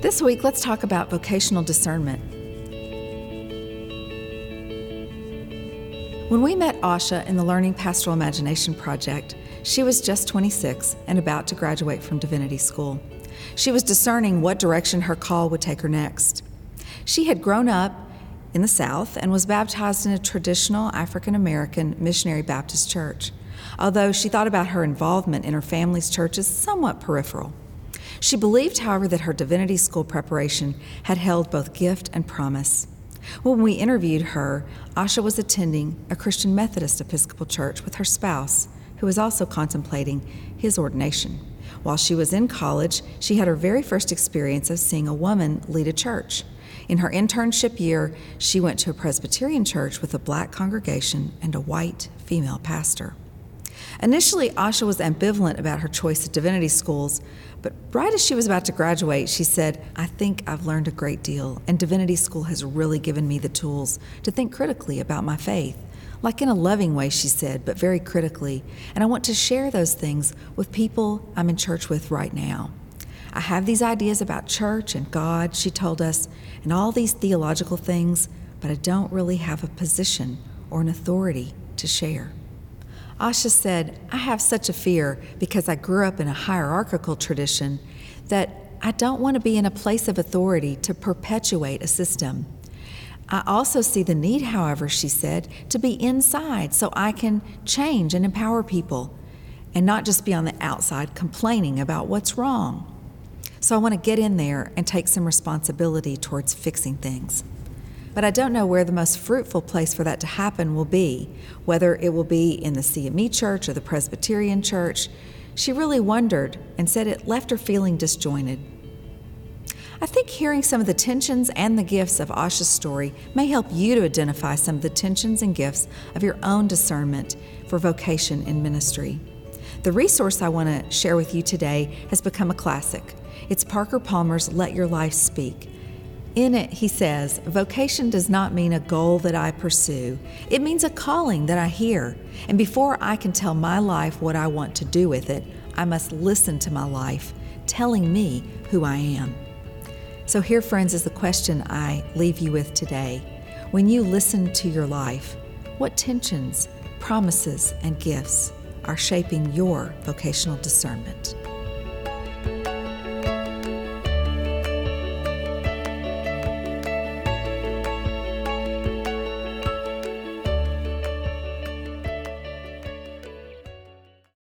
This week, let's talk about vocational discernment. When we met Asha in the Learning Pastoral Imagination Project, she was just 26 and about to graduate from Divinity School. She was discerning what direction her call would take her next. She had grown up in the South and was baptized in a traditional African American missionary Baptist church, although she thought about her involvement in her family's church as somewhat peripheral. She believed, however, that her divinity school preparation had held both gift and promise. When we interviewed her, Asha was attending a Christian Methodist Episcopal church with her spouse, who was also contemplating his ordination. While she was in college, she had her very first experience of seeing a woman lead a church. In her internship year, she went to a Presbyterian church with a black congregation and a white female pastor. Initially, Asha was ambivalent about her choice of divinity schools, but right as she was about to graduate, she said, I think I've learned a great deal, and divinity school has really given me the tools to think critically about my faith. Like in a loving way, she said, but very critically, and I want to share those things with people I'm in church with right now. I have these ideas about church and God, she told us, and all these theological things, but I don't really have a position or an authority to share. Asha said, I have such a fear because I grew up in a hierarchical tradition that I don't want to be in a place of authority to perpetuate a system. I also see the need, however, she said, to be inside so I can change and empower people and not just be on the outside complaining about what's wrong. So I want to get in there and take some responsibility towards fixing things but I don't know where the most fruitful place for that to happen will be, whether it will be in the CME church or the Presbyterian church. She really wondered and said it left her feeling disjointed. I think hearing some of the tensions and the gifts of Asha's story may help you to identify some of the tensions and gifts of your own discernment for vocation in ministry. The resource I want to share with you today has become a classic. It's Parker Palmer's Let Your Life Speak in it, he says, vocation does not mean a goal that I pursue. It means a calling that I hear. And before I can tell my life what I want to do with it, I must listen to my life, telling me who I am. So, here, friends, is the question I leave you with today. When you listen to your life, what tensions, promises, and gifts are shaping your vocational discernment?